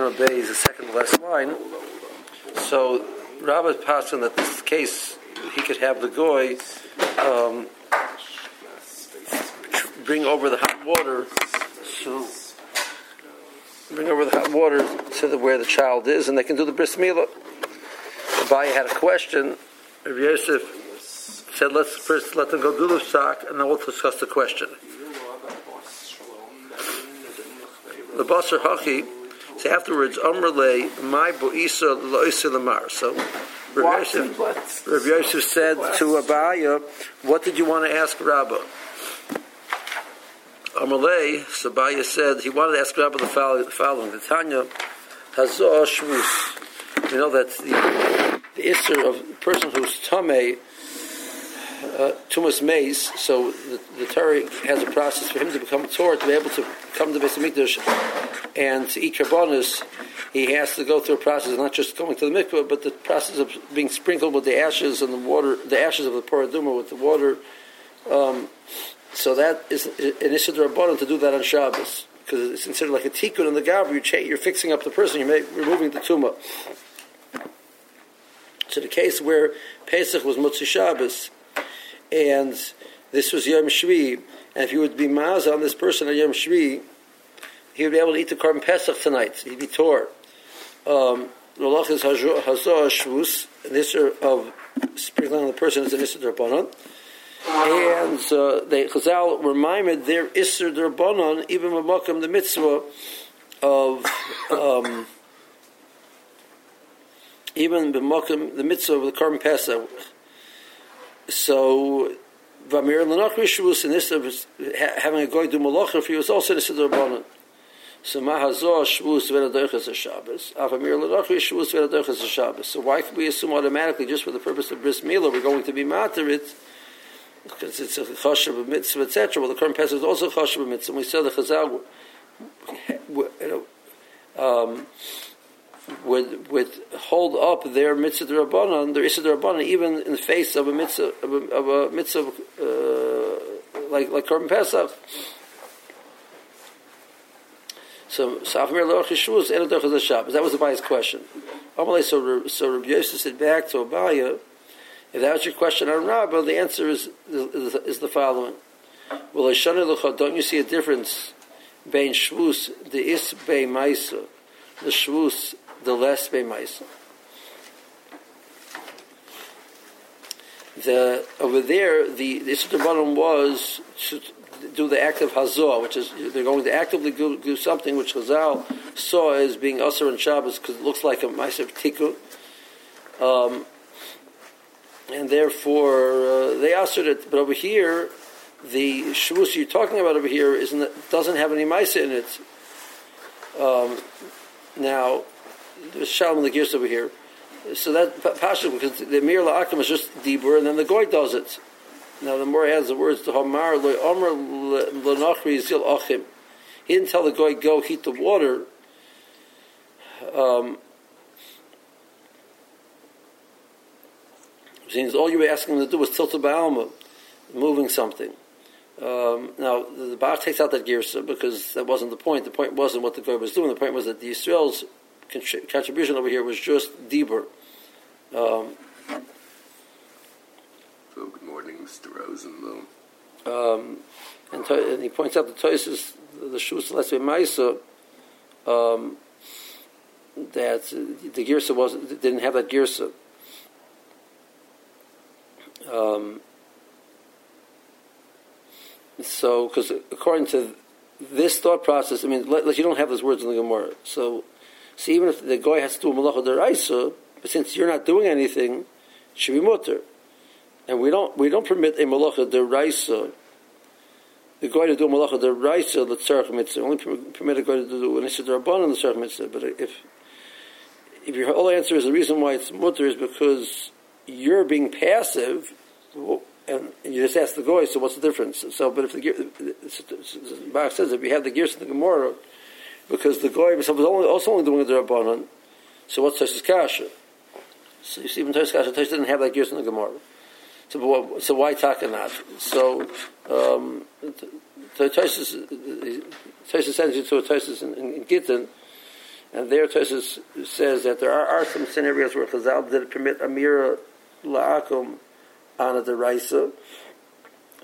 of Bay is the second last line. So Rabbi passed in that this case he could have the goy um, bring over the hot water bring over the hot water to the, where the child is, and they can do the bris milah. Abaye had a question. Rabbi Yosef said, "Let's first let them go do the sock, and then we'll discuss the question." The basar hachi. So afterwards, Amrle, my boisa loisa lamar. So Rabbi Yosef, said to Abaya, "What did you want to ask Rabba?" Amalei, Sabaya said he wanted to ask Rabbi the following: The Tanya Hazah Shvus. You know that the, the Isser of a person who's Tameh, uh, Tumas Mace, so the, the Torah has a process for him to become Torah, to be able to come to Beis Hamikdash and to eat Karbonis, he has to go through a process, not just going to the mikveh, but the process of being sprinkled with the ashes and the water, the ashes of the Parah Adumah with the water. Um, so that is an issue Rabbanon to do that on Shabbos because it's considered like a tikkun in the gabri. You're, you're fixing up the person. You're removing the tumah. So the case where Pesach was Mutzi Shabbos, and this was Yom Shvi, and if you would be maz on this person on Yom Shvi, he would be able to eat the korban Pesach tonight. He'd be tore. Um, Rolach is Hazah Shvus, issue of sprinkling on the person is an issue Rabbanon and uh, they Chazal reminded their Isser Derbanon, even Mamakam, the mitzvah of um, even Mamakam, the mitzvah of the Karm Pesach. So, Vamir Lanach Rishvus, and this of having a goy do malacha, he was also Isser Derbanon. So Mahazah Shvus Vedadochas Shabbos. Avamir Lanach Rishvus Vedadochas Shabbos. So why can we assume automatically, just for the purpose of bris milah, we're going to be matter it? because it's a chashav mitzvah, etc. Well, the current Pesach is also chashav mitzvah. We said the Chazal you know, um, would would hold up their mitzvah rabbanon, their issa rabbanon, even in the face of a mitzvah of a, of a mitzvah uh, like like Korban Pesach. So Safmir Loch Yeshua is Shabbos. That was the Abaya's question. So so Rabbi Yosef said back to Abaya if that was your question on Rabbah, the answer is, is, is the following. Well, don't you see a difference between shvus, the is bei maisa, the shvus, the less bei maisa? The, over there, the, the bottom was to do the act of hazor, which is they're going to actively do, do something which Chazal saw as being usher and Shabbos because it looks like a ma'aser tikkun. Um, and therefore uh, they answered it. But over here, the shvus you're talking about over here isn't doesn't have any ma'isa in it. Um, now, there's shalom the gears over here. So that pasha because the mir la'akim is just dibur, and then the goy does it. Now the more adds the words to hamar lo'omer l'nachri zil achim. He didn't tell the goy go heat the water. Um, Means all you were asking them to do was tilt a alma, moving something. Um, now the Bach takes out that girsa because that wasn't the point. The point wasn't what the guy was doing. The point was that the Israel's contribution over here was just deeper. Um, so good morning, Mr. Rosenblum. Um, and, to, and, he points out the Toises, the Shus Lesbe Maisa, um, that the girsa was didn't have that girsa. Um, so, because according to this thought process, I mean, like you don't have those words in the Gemara. So, see, even if the guy has to do malacha deraisa, but since you're not doing anything, it should be mutter. And we don't we don't permit a malacha deraisa. The guy to do malacha deraisa l'tzarech mitzvah. Only permit a guy to do an issa derabban l'tzarech mitzvah. But if if your whole answer is the reason why it's mutter is because you're being passive, and you just ask the guy. so what's the difference? So, but if the Bach says if you have the gears in the Gemara, because the goy himself was only, also only doing the Rabbanon, so what's Tosh's Kasha? So you see, even Tosh's Kasha, Tosh didn't have that gears in the Gemara. So, what, so why not? So, um, Tosh's sends you to a Tosh's in, in, in Gittin, And there Tosus says that there are, are some scenarios where Chazal did permit Amira La'akum on a deraisa.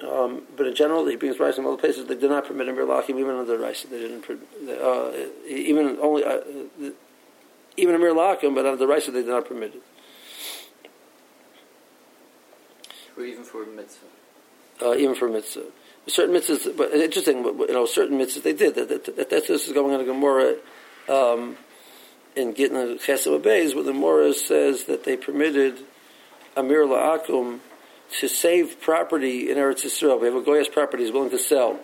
Um, but in general, he brings rice in other places. They did not permit Amir Lachim even on the rice. They didn't uh, even only uh, even Amir Lachim, but on the rice they did not permit it. Or even for mitzvah. Uh, even for mitzvah. Certain mitzvahs, but interesting, you know, certain mitzvahs they did. That, that, that, that's this is going on a Gemara um, in Gittin Chesed Beis, where the Gemara says that they permitted Amir La'akum to save property in Eretz Yisrael. We have a goyas property he's willing to sell,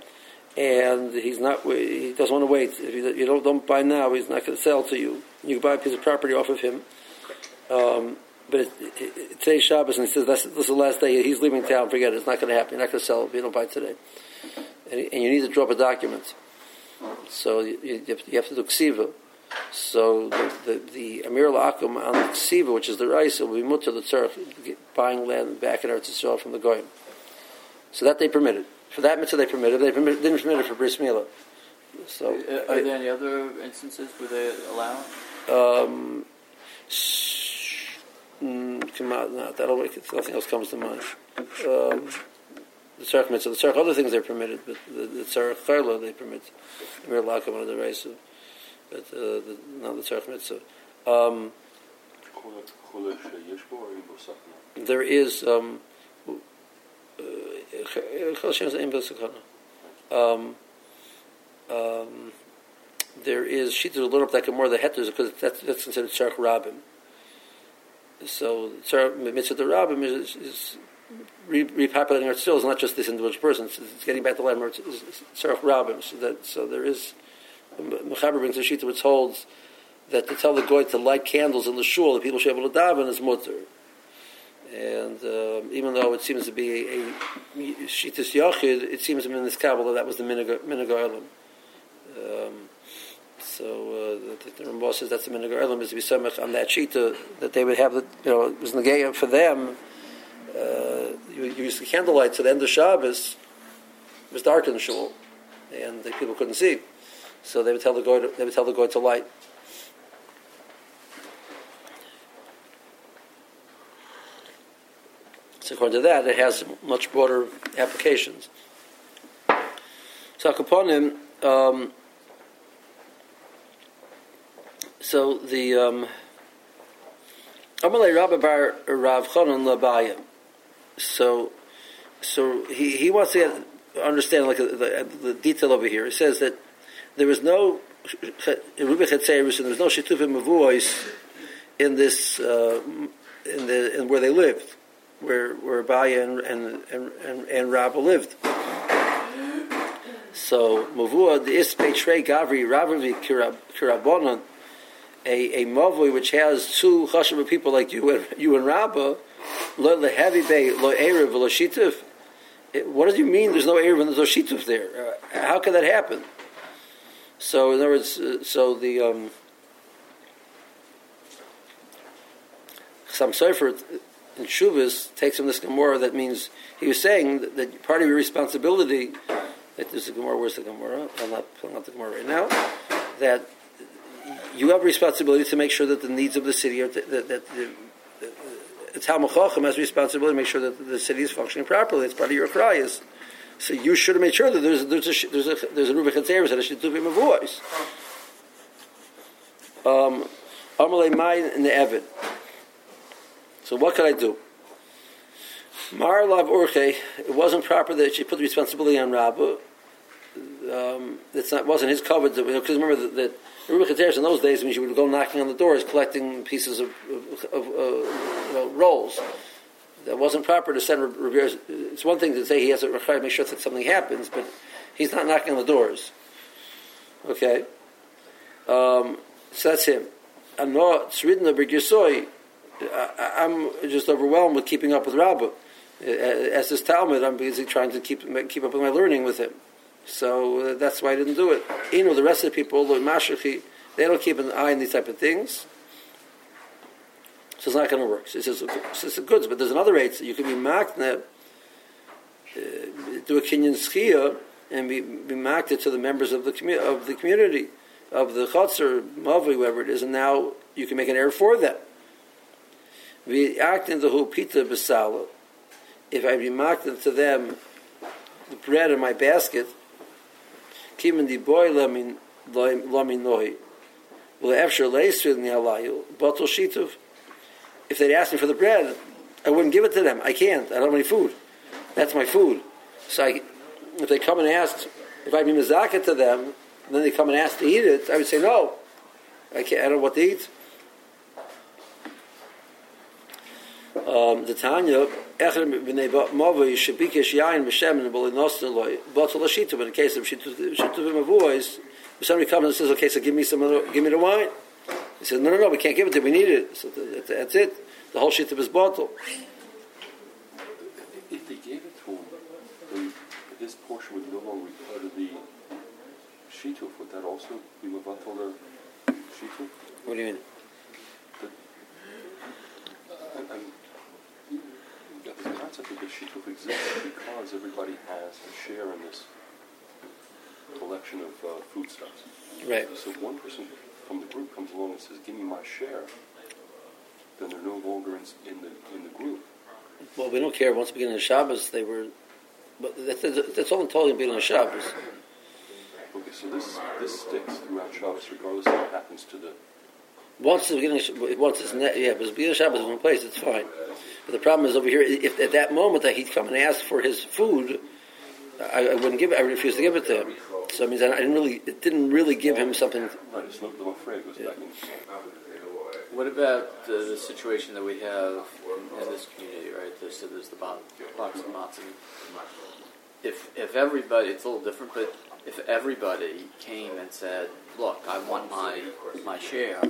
and he's not. He doesn't want to wait. If you don't don't buy now, he's not going to sell to you. You buy a piece of property off of him. Um, but it, it, today's Shabbos, and he says this is the last day. He's leaving town. Forget it. It's not going to happen. You're not going to sell if you don't buy today. And, and you need to drop a document. So you, you, have, to, you have to do ksiva. So the, the, the Amir Akum on the ksiva, which is the rice, will be mutter the tzarech, buying land back in Eretz Yisrael from the Goyim. So that they permitted. For that mitzvah they permitted. They permitted, didn't permit it for bris milah. So, uh, are there any other instances where they allow? Um, mm, come out, no, that'll make it, nothing else comes to mind. Um, the tzarech mitzvah, the tzarech other things they're permitted, but the, the tzarech they permit. Amir Lakum under the rice, but uh, the, not the tzarech mitzvah. Um, there is um, um, um, there is Shita a little bit like more of the hetters because that's, that's considered Tzarech Rabim. So Tzarech Mitzvah the Rabim is, is re- repopulating our. It's not just this individual person. It's, it's getting back to land where it's Tzarech Rabim. So that so there is Mechaber brings a Shita which holds that to tell the goy to light candles in the shul that people should be able to daven is mutter. And um, even though it seems to be a, a Shitas Yachid, it seems in this Kabbalah that was the Minig um, so uh, the, the Ramah says that's the Minig Elam is to be samech on that Shita that they would have the you know it was negaya for them. Uh, you, you the candlelight to the end of Shabbos. It was dark in the shul, and the people couldn't see, so they would tell the goy they would tell the goy to light. So according to that, it has much broader applications. So Akaponim, um, so the um, Amalei Rabbi Bar Rav Chanan Labayim. So, so he, he wants to get, understand like the, the, detail over here. He says that there was no Rubi Chetzeris and there was no Shitufim Mavuos in this uh, in the in where they lived where where Abaya and and and, and, and Rabba lived. So Mavua the Ispe Trey Gavri Ravi Kirabonon, a a Mavui which has two chashav people like you and you and Rabba, lo lehevi bay lo erev lo shitif. What does it mean? There's no erev and there's no shitif there. Uh, how can that happen? So in other words, uh, so the um, some Sefer in Shuvas takes from this Gemara that means he was saying that, that part of your responsibility, that there's a Gemara, where's the Gemara? I'm not pulling out the Gemara right now, that you have responsibility to make sure that the needs of the city are, that, that, that the, the Talmud Chacham has responsibility to make sure that the city is functioning properly. It's part of your cries. So you should have made sure that there's there's a there's a there's a Rubik Chatzeris that should do him a voice. Um, Amalei Mayin in the Evid. So what could I do? Marlav Urche, it wasn't proper that she put the responsibility on Rabba. Um, it's not wasn't his covered because remember that, that Ruben in those days means you would go knocking on the doors collecting pieces of, of, of uh, rolls. That wasn't proper to send Rivera. It's one thing to say he has a to make sure that something happens, but he's not knocking on the doors. Okay, um, so that's him. I'm not Sridna Bergisoi. I'm just overwhelmed with keeping up with Rabbah. As his Talmud, I'm busy trying to keep keep up with my learning with him. So uh, that's why I didn't do it. You know, the rest of the people, they don't keep an eye on these type of things. So it's not going to work. So it's it's good, but there's another rate. So you can be makna, uh, do a kinyan schia, and be, be makna to the members of the, commu- of the community. of the chotzer, mavi, whoever it is, and now you can make an error for them. We act in the who pita besala. If I remarked to them the bread in my basket, kimin di boy lamin lamin noi. Well, after leisvil ni halayu, bottle shituv. If they'd asked me for the bread, I wouldn't give it to them. I can't. I don't have any food. That's my food. So I, if they come and ask, if I'd be mizaka to them, and then they come and ask to eat it, I would say no. I can't. I don't know what to eat. Um, the Tanya, Echer b'nei Movi shebikesh yain b'shemen b'linoster loy bottle shita. But in case of shituvim avois, if somebody comes and says, "Okay, so give me some, the, give me the wine," he says, "No, no, no, we can't give it to. you. We need it. So that's it. The whole of his bottle." If they gave it to him, then his portion would no longer be part of the shituf. Would that also be mevatel the shituf? What do you mean? the concept of the shituf exists because everybody has a share in this collection of uh, foodstuffs. Right. So one person from the group comes along and says, "Give me my share," then they're no longer in, in the in the group. Well, we don't care. Once we get into Shabbos, they were. But that's, that's all in totally being on Shabbos. Okay, so this this sticks throughout Shabbos, regardless of what happens to the. Once the beginning, once it's net, yeah, but beginning of Shabbos in one place, it's fine. But the problem is over here. If at that moment that he'd come and ask for his food, I, I wouldn't give it. I refused to give it to him. So it means I didn't really, it didn't really give him something. Right, it's not the afraid yeah. back in. What about the, the, situation that we have in this community, right? There's, so there's the box of matzah. If if everybody, it's a little different, but if everybody came and said, "Look, I want my my share,"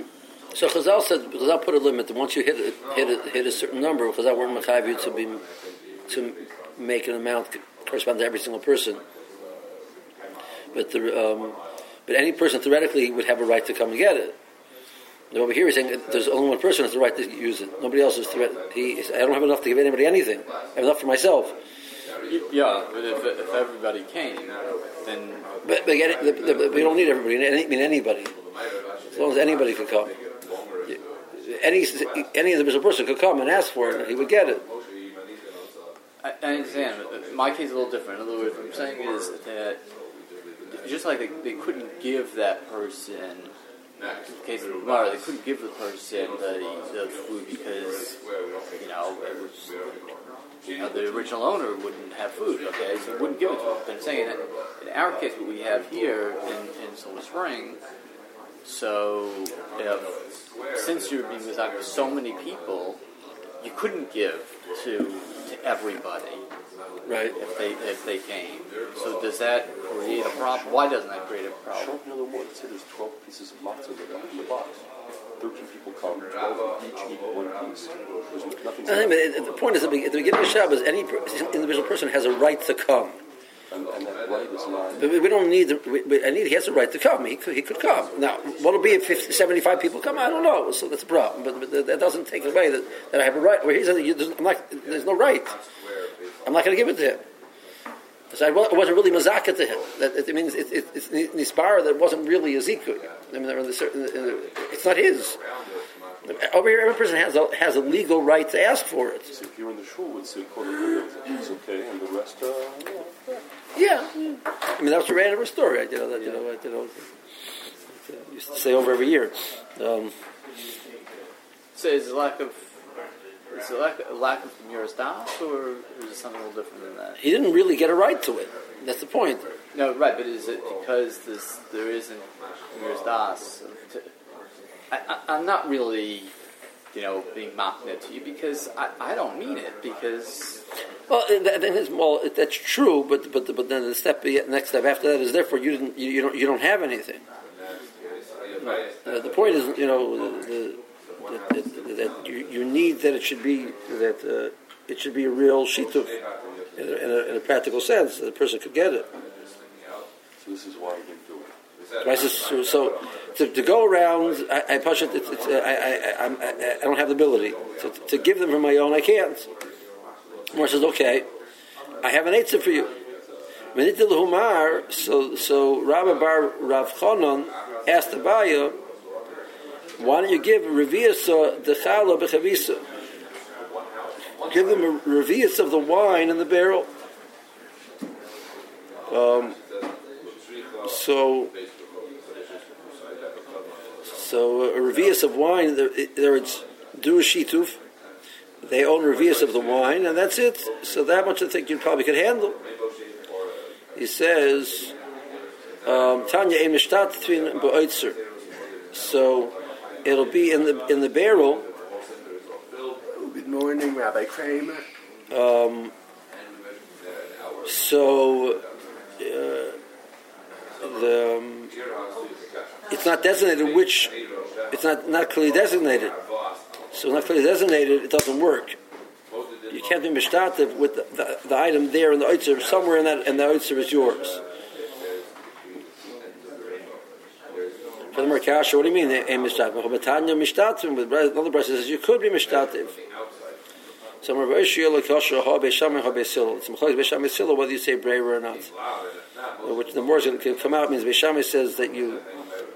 So Chazal said, Chazal put a limit. Once you hit a, hit a, hit a certain number, Chazal weren't mechayiv to be to make an amount correspond to every single person. But the um, but any person theoretically would have a right to come and get it. And over here, he's saying there's only one person has the right to use it. Nobody else is. Threat- he, I don't have enough to give anybody anything. I have enough for myself. Yeah, but if, if everybody came, then. But, but the, the, the, we don't need everybody. I mean anybody. As long as anybody can come any any individual person could come and ask for it, and he would get it. I, I understand. My case is a little different. In other words, what I'm saying is that just like they, they couldn't give that person, in case Gemara, they couldn't give the person the, the food because you know it was. You know, the original owner wouldn't have food, okay, so he wouldn't give it to them. I'm saying that in our case, what we have here in, in Silver Spring, so if since you were being for so many people, you couldn't give to to everybody. Right. If they if they came. So does that create a problem? Why doesn't that create a problem? Sure, another one. Say there's 12 pieces of matzah in the box. 13 people come, 12 each eat one piece. There's nothing. No, the point is, at the beginning of Shabbos, any individual person has a right to come. And, and that right is not. But we don't need. We, we, I need. He has a right to come. He could. He could come. Now, what'll be if 50, 75 people come? I don't know. So that's a problem. But, but that doesn't take away that, that I have a right. Where he says, I'm not, there's no right. I'm not going to give it to him. So I wasn't really mazaka to him. That it means it, it, it's nisbar that wasn't really a zikud. I mean, it's not his. Over here, every person has a, has a legal right to ask for it. So if you're in the shul, would say it's okay, and the rest, uh, yeah. I mean, that was the end of her story. I, you know, that, you know, I, you know, I used to say over every year. Um, so is a lack of is it lack, a lack of Muras Das, or is it something a little different than that? He didn't really get a right to it. That's the point. No, right, but is it because this there isn't Muras Das? I, am not really, you know, being mocked to you because I, I don't mean it because. Well, that, that well, that's true, but but but then the step the next step after that is therefore you didn't you, you don't you don't have anything. Right. Uh, the point is, you know, the, the, that, that you, you, need that it should be that uh, it should be a real shituf in, in, in a, practical sense that the person could get it. So this is why we didn't do it. Right, so, so to, to, go around, I, I push it. It's, it's, I, I, I, I, don't have the ability to, to give them from my own. I can't. Mor says, okay, I have an answer for you. Humar, so so Rabbi Bar Rav Chanan asked Abaya, why don't you give Reviasa the Chala Bechavisa? Give them a Revias of the wine in the barrel. Um, so, so a Revias of wine, there, it's do shituf. They own Revias of the wine, and that's it. So that much I think you probably could handle. He says, um, Tanya Beoitzer. So it'll be in the in the barrel. Good morning, Rabbi Kramer. Um, so uh, the um, it's not designated which it's not not clearly designated. So not clearly designated, it doesn't work. You can't be mishtativ with the, the, the, item there in the oitzer somewhere in that and the oitzer is yours. For the Merkasha, what do you mean? A mishtativ. Betanya mishtativ. Another person says you could be mishtativ. So Rabbi Ishmael Lekasha Ha Beishamay Ha Beisil. It's Mechalek Beishamay Sila whether you say Breira or not. Which the more is going to come out means Beishamay says that you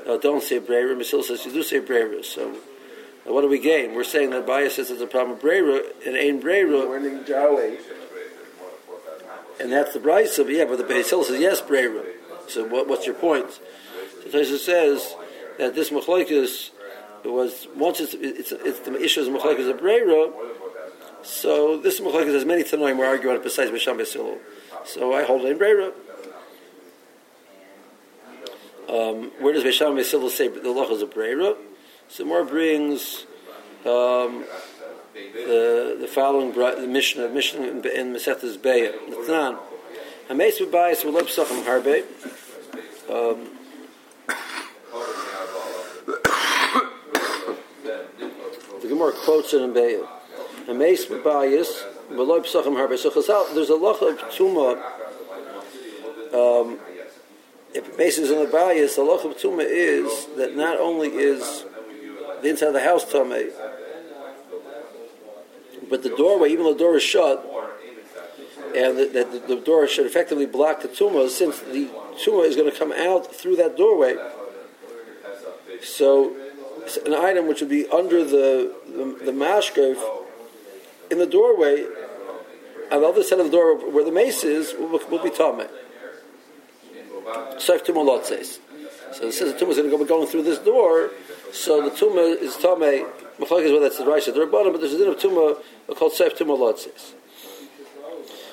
uh, don't say Breira. Mesil says you do say Breira. So uh, what do we gain? We're saying that Bias says it's a problem of Breira and Ain Breira. Morning, Joey. And that's the Brisa, but yeah, but the Beisil says yes, Breira. So what, what's your point? So Taisa says that this Mechalekes was once it's, it's, it's the issue of Mechalekes of Breira. So this Mechalekes has many Tanoim we're arguing it besides Bisham Besilu. So I hold it in Breira. Um, where does Bisham Besilu say the Loch is a Breira? So more brings um, the the following the mission of mission in, in Masechtas Beya. L'tnan Hameis b'bayis v'lo harbe. Um, Gemara quotes in Beya. Hameis b'bayis v'lo p'sachim harbe. So Chazal, there's a loch of tuma. Um, if bases on the bias, the loch of tuma is that not only is the inside of the house tummy, but the doorway, even though the door is shut, and that the, the, door should effectively block the tumah, since the tumah is going to come out through that doorway. So, an item which would be under the the, the in the doorway, on the other side of the door where the mace is, will, will be tameh. Saif tumah says. So it says the tumah is going to be going through this door. So the tumah is tameh. Machlok is whether that's the or the bottom, but there's a din of tumah called seif tumah lotzis.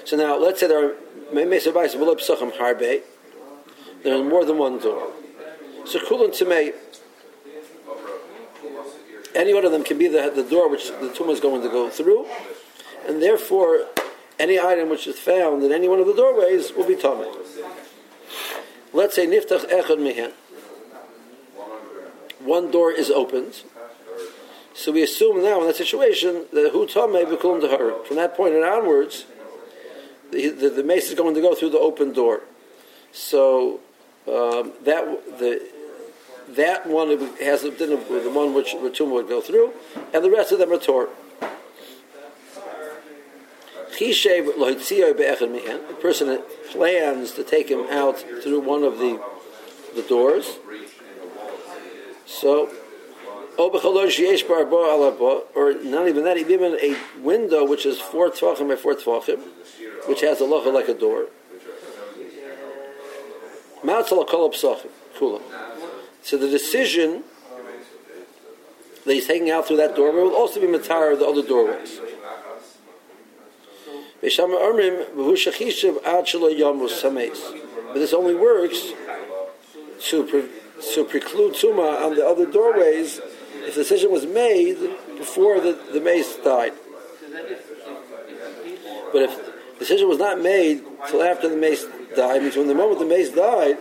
So now let's say there are psachim harbe. There are more than one door. So kulan tumah. Any one of them can be the, the door which the tumah is going to go through, and therefore any item which is found in any one of the doorways will be tameh. Let's say niftach echad mihen one door is opened. So we assume now in that situation that hu may become to her. From that and onwards, the, the, the, mace is going to go through the open door. So um, that the that one has the, one which the tumor would go through, and the rest of them are torn. Oh, the person plans to take him out through one of the the doors so, oh, or not even that, even a window which is four tvachim by four tvachim, which has a locha like a door. So the decision that he's taking out through that doorway will also be matar of the other doorways. But this only works to to preclude tuma on the other doorways if the decision was made before the, the mace died. But if the decision was not made till after the mace died, means when the moment the mace died,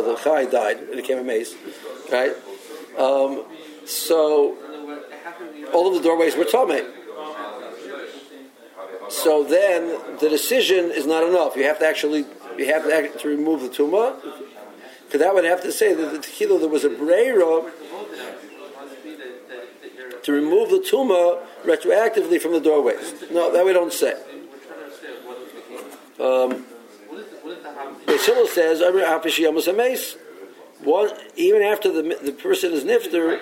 the chai died, it became a mace, right? Um, so all of the doorways were tummy. So then the decision is not enough. You have to actually you have to, act, to remove the tumah because that would have to say that the tequila there was a breira to remove the tuma retroactively from the doorways. No, that we don't say. Um, Hillel says, one, even after the, the person is nifter,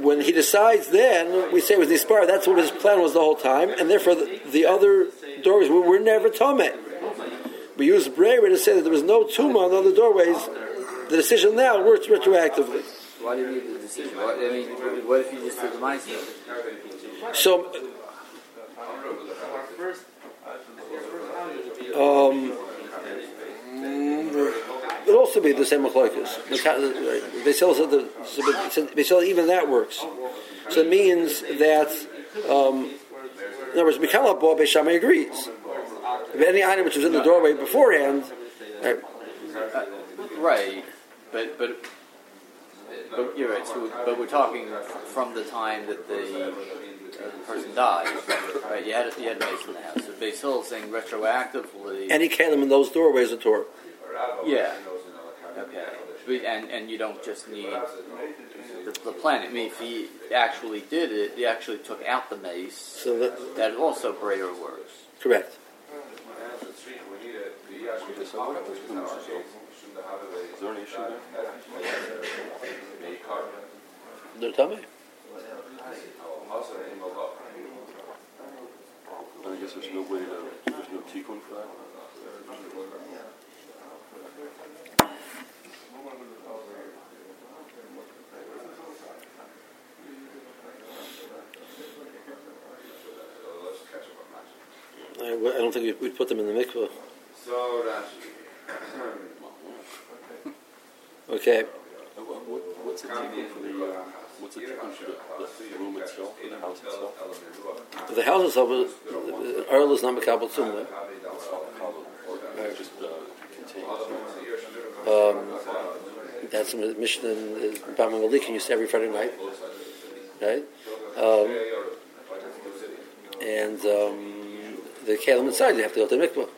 when he decides then, we say it was Nispar, that's what his plan was the whole time, and therefore the, the other doorways were, were never Tome. We use Breira to say that there was no Tuma on the other doorways. The decision now works retroactively. Why do you need the decision? What, I mean, what if you just did the mindset? So, um, it also be the same machlokas. Beisil said the Beisil even that works. So it means that um, in other words, Mikhail Bo Beishamai agrees. If any item which was in the doorway beforehand, right? Uh, right, but but but you're right. So, but we're talking from the time that the, uh, the person died, right? You had you had a in the house. So is saying retroactively. Any kalim in those doorways are Torah. Yeah. Okay. But- And and you don't just need the, the planet. I mean, if he actually did it, he actually took out the mace. So that, That also Breira works. correct. So what happens to? Is there an issue there? They're tummy. And I guess there's no way to, there's no tikkun for that? I, I don't think we- we'd put them in the mikveh. So Rashi. Okay. Uh, what- what- What's the tikkun for the, uh, what's the tikkun for the, the room itself, for the house itself? The house itself, is- the Earl is not Makabal Tumah. It just uh. Um, that's in the Mishnah in Bameh Madlikin used to every Friday night, right? Um, and um, the kalim inside, you have to go to the mikvah.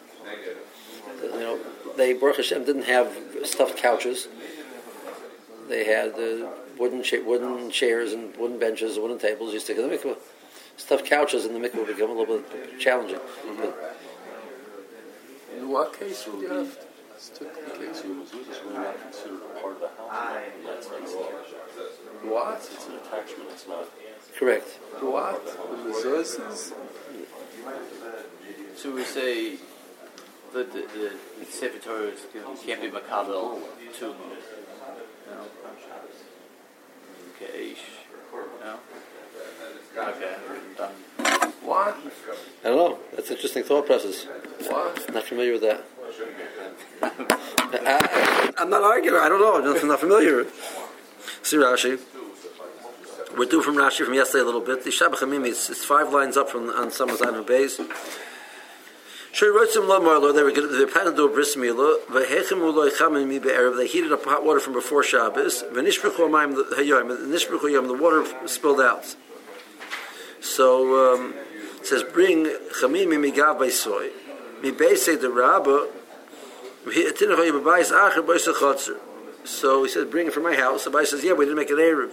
You know, they Baruch Hashem didn't have stuffed couches. They had uh, wooden cha- wooden chairs and wooden benches, wooden tables. You stick in the mikvah. Stuffed couches in the mikvah become a little bit challenging. But In what case would you have? Okay, so the mezuzah is really not considered a part of the house. What? it's an attachment, it's not. correct. What? The mezuzahs? So we say that the, the, the Sefer Torah can't be makabel to, you know, okay, no, okay, done. What? I don't know. That's an interesting thought process. What? Not familiar with that. I, am not arguing. I don't know. I'm just not familiar. See Rashi. We're due from Rashi from yesterday a little bit. The Shabbat Hamimi, it's, it's five lines up from on some of Zayin Beis. Wrote some Lamar, they were they were planning to do a bris milah. Vehechem uloi chamin mi be'erev. They heated up hot water from before Shabbos. V'nishbruchu amayim the hayoim. Yom. The water spilled out. So um, it says, bring chamim mi gav by soy. Mi beise the rabba. So he said, bring it from my house. The Abai says, yeah, we didn't make an Erev.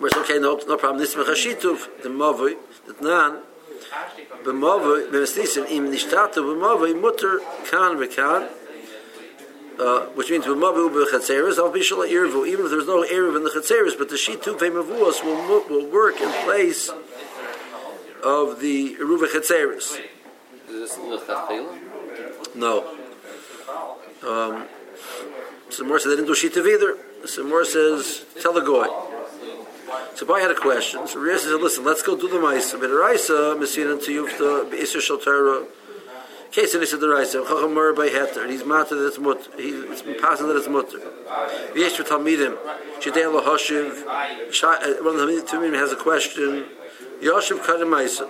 We're okay, no, no problem. This mechashituv, the mavoi, the nan, b'mavoi, b'mestisim, im nishtatu, b'mavoi, mutter, kan, v'kan, uh, which means b'chatzeres, al bishal irvu, even if there's no Erev in the chatzeres, but the shituv mavuos will, will work in place of the Eruv chatzeres. Is this? No. Um, says they didn't do shitav either. Some more says tell the goy. So Bai had a question. So Ria said, "Listen, let's go do the ma'isa. But Raisa, Messina to Yufta, Shaltara." Case and he said the Raisa, Chacham Mur by Heter, he's matter that it's mut. He, it's been passing that it's mutter. Yesh for Talmidim, Shidei Lo Hoshiv. Sha- uh, One of the Talmidim has a question. Yoshiv Kadim Ma'isa.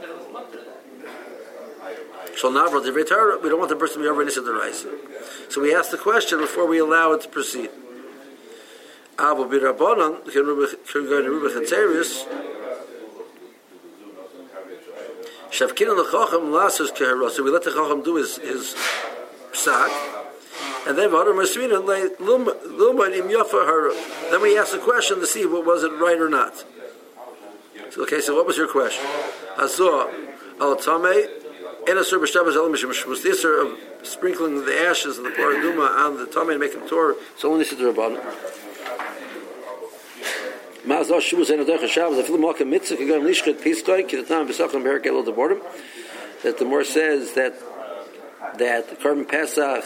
Shall Navra Torah. We don't want the person to be over any the Raisa. So we ask the question before we allow it to proceed. Abu Birabanan, can go to Rubach and Teris. Shavkin and the Chacham lasses Kehara. So we let the Chacham do his, his psak. And then Vadar Masrina lay Lilma Im Yafa Hara. Then we ask the question to see what was it right or not. So, okay, so what was your question? Azor al Tameh And a serve Shabbos Elam Mishum was the of sprinkling the ashes of the Parah Adumah on the tummy and making Torah. It's only Siddur Rabbanon. Debordim. That the more says that that the Pesach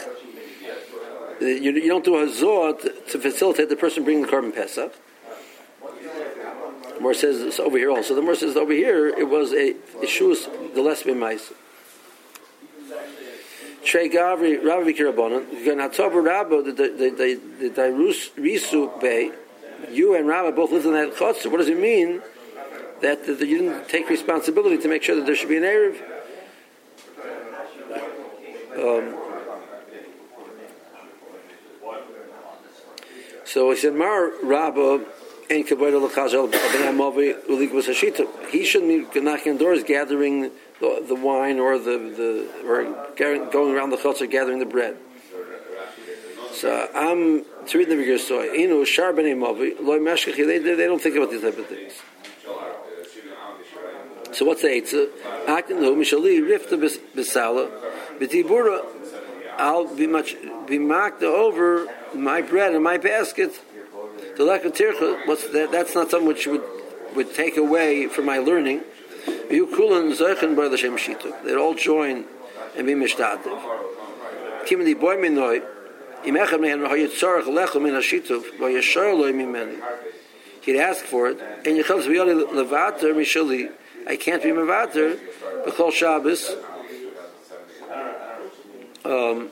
you, you don't do a hazor to, facilitate the person bringing the Korban Pesach. The more says it's over here also. The more says over here it was a ishus the less b'mais. Trey Gavri Rabbi Rabbo the the the the the Risu Bay. You and Rabbi both lived in that chutzner. What does it mean that, that you didn't take responsibility to make sure that there should be an erev? Um, so he said, Mar Rabba and Kabbalah Lachazal Amovi Ulikvas Hashita. He shouldn't be knocking on doors gathering the, the wine or the, the or going around the chutzner gathering the bread. So I'm to read the bigger story. Know, Shar B'nai Movi, Loi Meshkach, they, they don't think about these type of things. So what's the Eitzah? Akin Hu Mishali Rifta B'Sala B'Tibura I'll be much be marked over my bread and my basket. The lack of tircha, what's that? That's not something which would would take away from my learning. You kulan zeichen by the shem shitu. They'd all join and be mishtativ. Kim di boy minoi. He'd ask for it, and Yechel Zviyali Levater Mishali. I can't be Mevater, Bechol Shabbos. Um,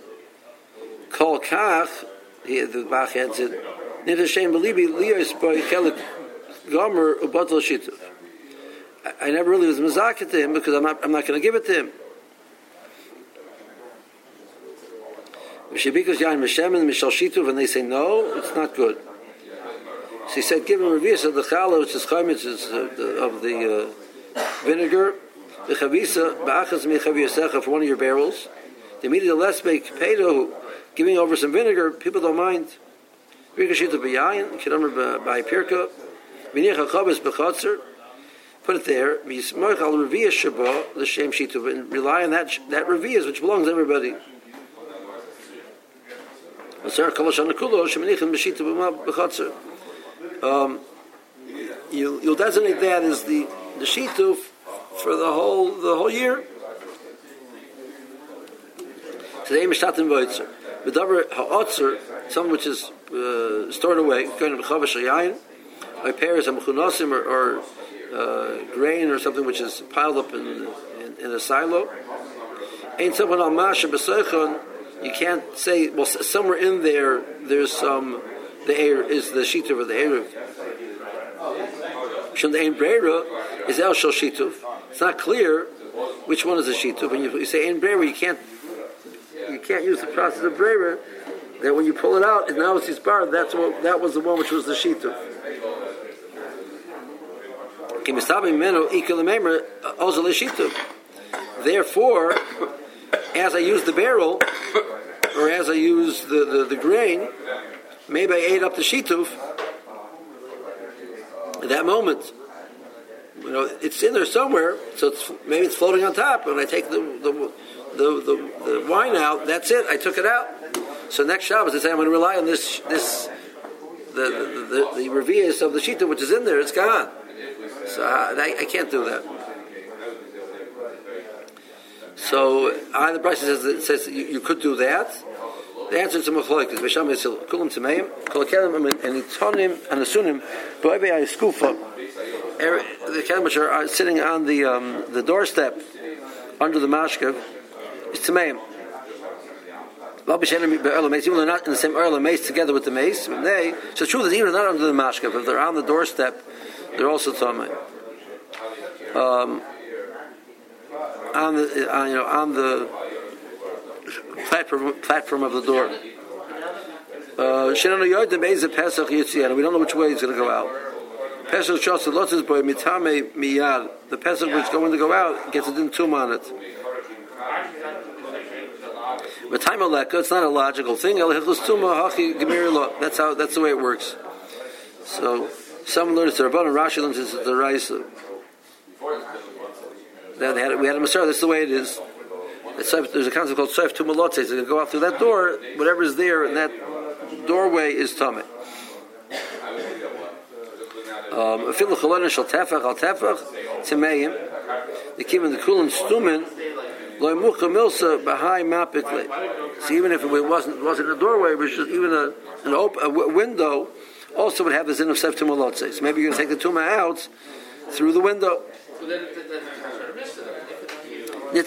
Kol Kach, he, the Bach adds it, Nid Hashem Belibi Liyos Boy Chelik Gomer Ubatel Shituv. I, never really was Mazakat to him because I'm not, I'm not going to give it to him. Because Yain Meshem and Mishal Shituv, and they say no, it's not good. So he said, give him revius of the challah, which is chametz of the, of the uh, vinegar, the chavisa, ba'achas mi chaviyasecha for one of your barrels. The immediate less make pedo, giving over some vinegar, people don't mind. Rikashita b'yayin, kidamer by pirka, minich hachabes b'chatzer, put it there, the shem shitu, and rely on that, that revius, which belongs to everybody. Um, you, you'll designate that as the the shituf for the whole the whole year. Today, mishtatim voitzer. V'davar ha'otzer, something which is uh, stored away, kind of chavash yayin, by pairs of mechunosim or, or uh, grain or something which is piled up in in, in a silo. Ain't someone on masha b'seichon. You can't say well somewhere in there. There's some the air is the shituf of the erev. Shem the ein is el shel shituf. It's not clear which one is the shituf. When you, you say ein brera, you can't you can't use the process of brera. That when you pull it out, and now it's bar. That's what that was the one which was the shituf. Therefore, as I use the barrel, or as I use the, the, the grain, maybe I ate up the shituf at that moment. You know, it's in there somewhere, so it's, maybe it's floating on top. When I take the the, the, the, the wine out, that's it. I took it out. So next Shabbos, I say I'm going to rely on this this the the, the, the of the shita which is in there. It's gone. So I, I can't do that. So the price says says you, you could do that. The answer to machloek is b'sham yisil kulam tmeim kol kelim and itonim and asunim b'oibe skufa. The kelim which are sitting on the um, the doorstep under the mashkav is tmeim. Even they're not in the same earl mace together with the mace, they so it's true that even they're not under the mashkav, if they're on the doorstep, they're also tmeim. Um, on the on, you know on the platform platform of the door. Uh, we don't know which way he's going to go out. Pesach Lotz's boy Mitame Miyad. The Pesach which is going to go out gets a din tum on it. But time it's not a logical thing. That's how. That's the way it works. So some learn it's the Rabban and Rashi learns it's the Raisa. That they had, we had a Masar. That's the way it is. There's a concept called Seif Tumalotze. So you go out through that door, whatever is there in that doorway is Tameh. Um, kim and the kulan stumen loy mucha milsa b'hai mapikle. So even if it wasn't wasn't a doorway, was just even a an open a w- window, also would have the zin of sef tumalotze. So maybe you're going to take the tuma out through the window. We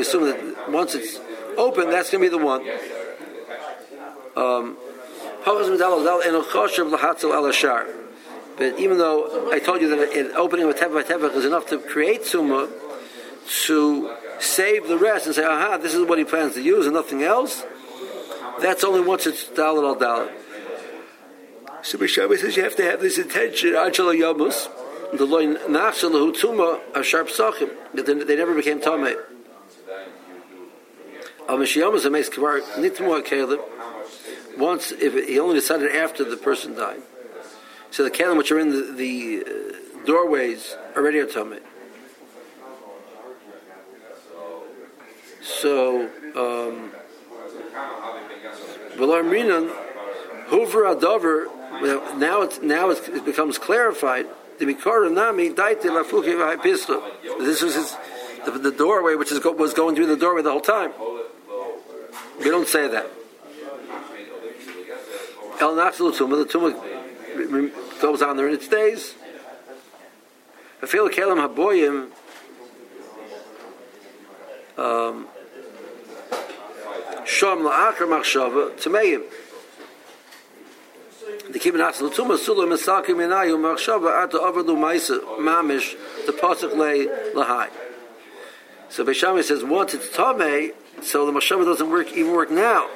assume that once it's open, that's going to be the one. Um. But even though I told you that an opening of a tevach tevach is enough to create summa, to save the rest and say, aha, this is what he plans to use and nothing else, that's only once it's dalit al dalit. So Bishami says you have to have this intention, Anshal Yamus, the loin nachshal hu tuma a sharp sachim, that they, never became tamei. Al Mishiyamas a meis kvar nitmu ha once if he only decided after the person died. So the kelim which are in the, the uh, doorways already are tamei. So, um, V'lar Minan, Hoover Adover, now it's, now it's, it becomes clarified. The Nami, Daite Lafuki. This was his, the, the doorway which is was going through the doorway the whole time. We don't say that. El Nachzul Tumah, the Tumah goes on there and it stays. Afil Kelim Haboyim, um, Shom La'akar Machshava, Tameim. The Kibbutz Nachzul Tumah, Sula Misakim Minayu Machshava, Ata Avadu Maisa, Mamish, the Pasuk Le Lahai. So Beishami says, once it's Tameh, so the Machshava doesn't work, even work now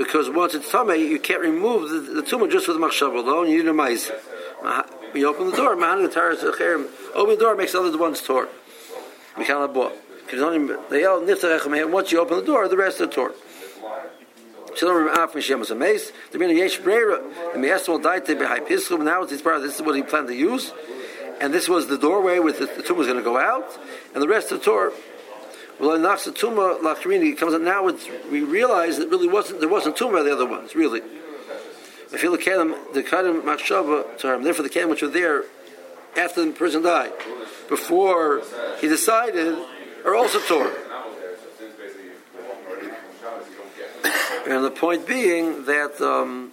because once it's tamei, you can't remove the, the just with the machshav alone. You need a mice. You open the door. Open the door makes all the other ones tor. They all Once you open the door, the rest are tor. The meaning yesh breira. The me'esel daite behind piskum. Now it's part. This is what he planned to use, and this was the doorway where the, the tumah was going to go out, and the rest of the tor well, in Nachsa Tuma Lachrini comes out now. We realize that really wasn't there wasn't Tuma the other ones really. I feel the Kalim, the Kalim Machshava term. Therefore, the Kalim which were there after the person died, before he decided, are also Torah. And the point being that um,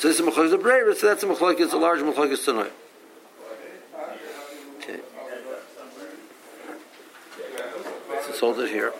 so this is Machlokes of so that's a Machlokes, a large Machlokes Tannaim. Okay. Let's hold it here.